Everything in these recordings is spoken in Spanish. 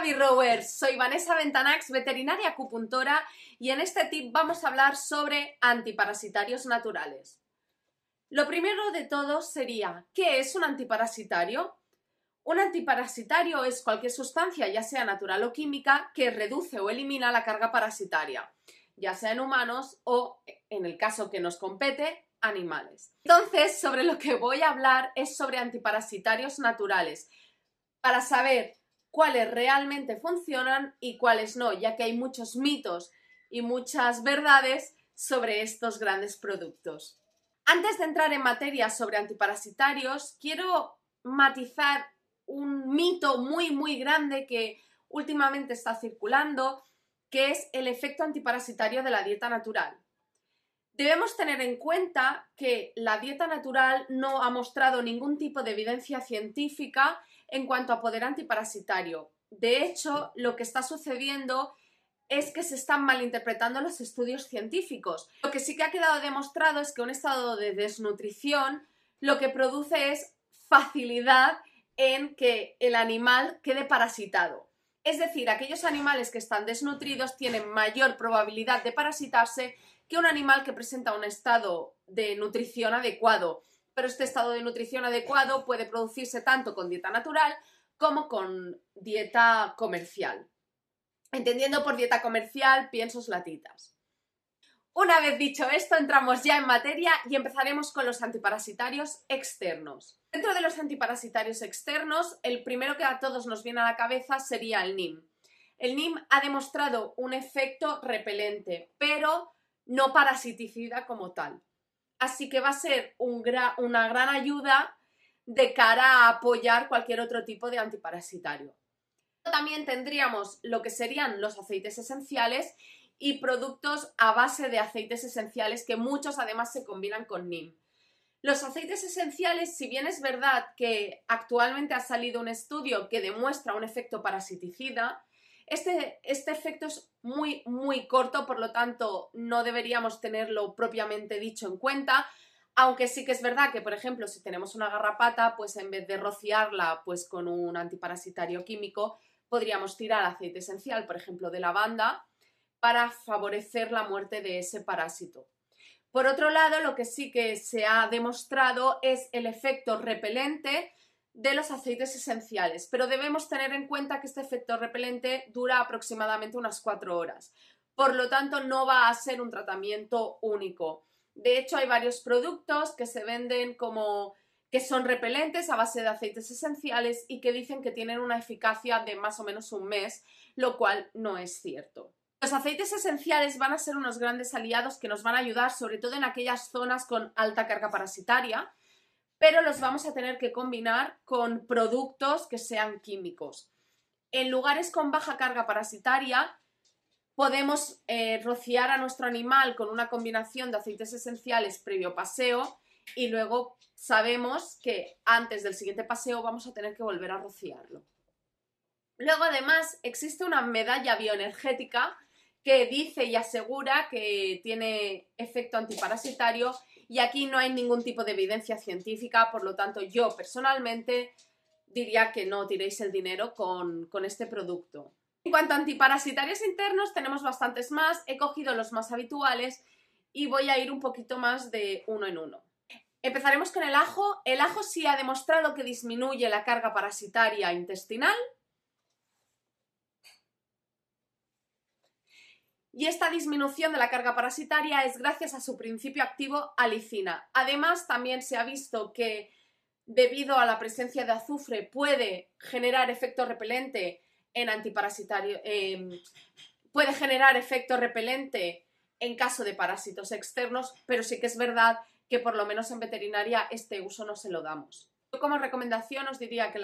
B-Rowers, soy Vanessa Ventanax, veterinaria acupuntora y en este tip vamos a hablar sobre antiparasitarios naturales. Lo primero de todo sería, ¿qué es un antiparasitario? Un antiparasitario es cualquier sustancia, ya sea natural o química, que reduce o elimina la carga parasitaria, ya sea en humanos o, en el caso que nos compete, animales. Entonces, sobre lo que voy a hablar es sobre antiparasitarios naturales, para saber cuáles realmente funcionan y cuáles no, ya que hay muchos mitos y muchas verdades sobre estos grandes productos. Antes de entrar en materia sobre antiparasitarios, quiero matizar un mito muy, muy grande que últimamente está circulando, que es el efecto antiparasitario de la dieta natural. Debemos tener en cuenta que la dieta natural no ha mostrado ningún tipo de evidencia científica en cuanto a poder antiparasitario. De hecho, lo que está sucediendo es que se están malinterpretando los estudios científicos. Lo que sí que ha quedado demostrado es que un estado de desnutrición lo que produce es facilidad en que el animal quede parasitado. Es decir, aquellos animales que están desnutridos tienen mayor probabilidad de parasitarse que un animal que presenta un estado de nutrición adecuado pero este estado de nutrición adecuado puede producirse tanto con dieta natural como con dieta comercial. Entendiendo por dieta comercial, piensos latitas. Una vez dicho esto, entramos ya en materia y empezaremos con los antiparasitarios externos. Dentro de los antiparasitarios externos, el primero que a todos nos viene a la cabeza sería el NIM. El NIM ha demostrado un efecto repelente, pero no parasiticida como tal así que va a ser una gran ayuda de cara a apoyar cualquier otro tipo de antiparasitario. También tendríamos lo que serían los aceites esenciales y productos a base de aceites esenciales que muchos además se combinan con NIM. Los aceites esenciales, si bien es verdad que actualmente ha salido un estudio que demuestra un efecto parasiticida, este, este, efecto es muy, muy corto, por lo tanto no deberíamos tenerlo propiamente dicho en cuenta, aunque sí que es verdad que, por ejemplo, si tenemos una garrapata, pues en vez de rociarla pues con un antiparasitario químico, podríamos tirar aceite esencial, por ejemplo, de lavanda, para favorecer la muerte de ese parásito. Por otro lado, lo que sí que se ha demostrado es el efecto repelente de los aceites esenciales, pero debemos tener en cuenta que este efecto repelente dura aproximadamente unas 4 horas. Por lo tanto, no va a ser un tratamiento único. De hecho, hay varios productos que se venden como que son repelentes a base de aceites esenciales y que dicen que tienen una eficacia de más o menos un mes, lo cual no es cierto. Los aceites esenciales van a ser unos grandes aliados que nos van a ayudar sobre todo en aquellas zonas con alta carga parasitaria, pero los vamos a tener que combinar con productos que sean químicos. En lugares con baja carga parasitaria, podemos eh, rociar a nuestro animal con una combinación de aceites esenciales previo paseo y luego sabemos que antes del siguiente paseo vamos a tener que volver a rociarlo. Luego, además, existe una medalla bioenergética que dice y asegura que tiene efecto antiparasitario y aquí no hay ningún tipo de evidencia científica, por lo tanto yo personalmente diría que no tiréis el dinero con, con este producto. En cuanto a antiparasitarios internos, tenemos bastantes más, he cogido los más habituales y voy a ir un poquito más de uno en uno. Empezaremos con el ajo. El ajo sí ha demostrado que disminuye la carga parasitaria intestinal, y esta disminución de la carga parasitaria es gracias a su principio activo alicina. Además, también se ha visto que debido a la presencia de azufre puede generar efecto repelente en antiparasitario, em, puede generar efecto repelente en caso de parásitos externos, pero sí que es verdad que por lo menos en veterinaria este uso no se lo damos. Yo como recomendación os diría que,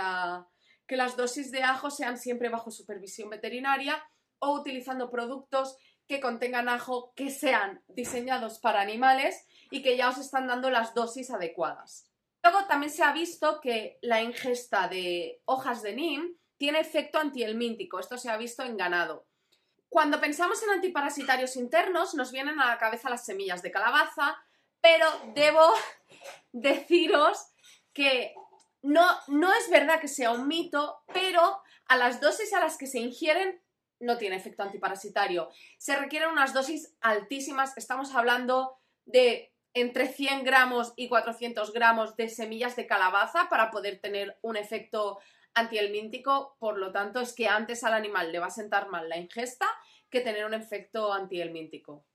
que las dosis de ajo sean siempre bajo supervisión veterinaria o utilizando productos que contengan ajo, que sean diseñados para animales y que ya os están dando las dosis adecuadas. Luego también se ha visto que la ingesta de hojas de NIM tiene efecto antihelmíntico, esto se ha visto en ganado. Cuando pensamos en antiparasitarios internos nos vienen a la cabeza las semillas de calabaza, pero debo deciros que no, no es verdad que sea un mito, pero A las dosis a las que se ingieren no tiene efecto antiparasitario. Se requieren unas dosis altísimas, estamos hablando de entre 100 gramos y 400 gramos de semillas de calabaza para poder tener un efecto antihelmíntico, por lo tanto es que antes al animal le va a sentar mal la ingesta que tener un efecto antihelmíntico.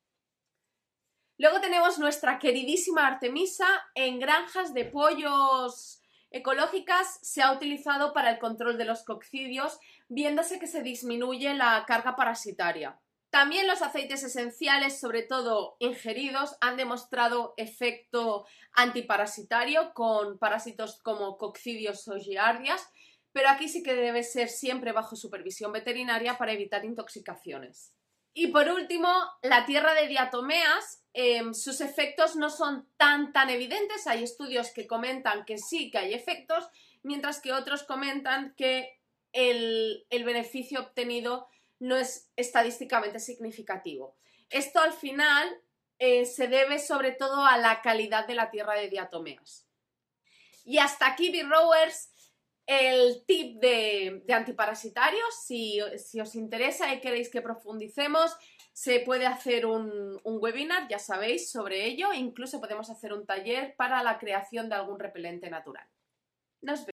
Luego tenemos nuestra queridísima Artemisa en granjas de pollos ecológicas se ha utilizado para el control de los coccidios, viéndose que se disminuye la carga parasitaria. También los aceites esenciales, sobre todo ingeridos, han demostrado efecto antiparasitario con parásitos como coccidios o giardias, pero aquí sí que debe ser siempre bajo supervisión veterinaria para evitar intoxicaciones. Y por último, la tierra de diatomeas, em, sus efectos no son tan tan evidentes. Hay estudios que comentan que sí que hay efectos, mientras que otros comentan que el, beneficio obtenido no es estadísticamente significativo. Esto al final eh, se debe sobre todo a la calidad de la tierra de diatomeas. Y hasta aquí, B-Rowers, el tip de, antiparasitarios. Si, os interesa y queréis que profundicemos, se puede hacer un, un, webinar, ya sabéis, sobre ello. Incluso podemos hacer un taller para la creación de algún repelente natural. Nos vemos.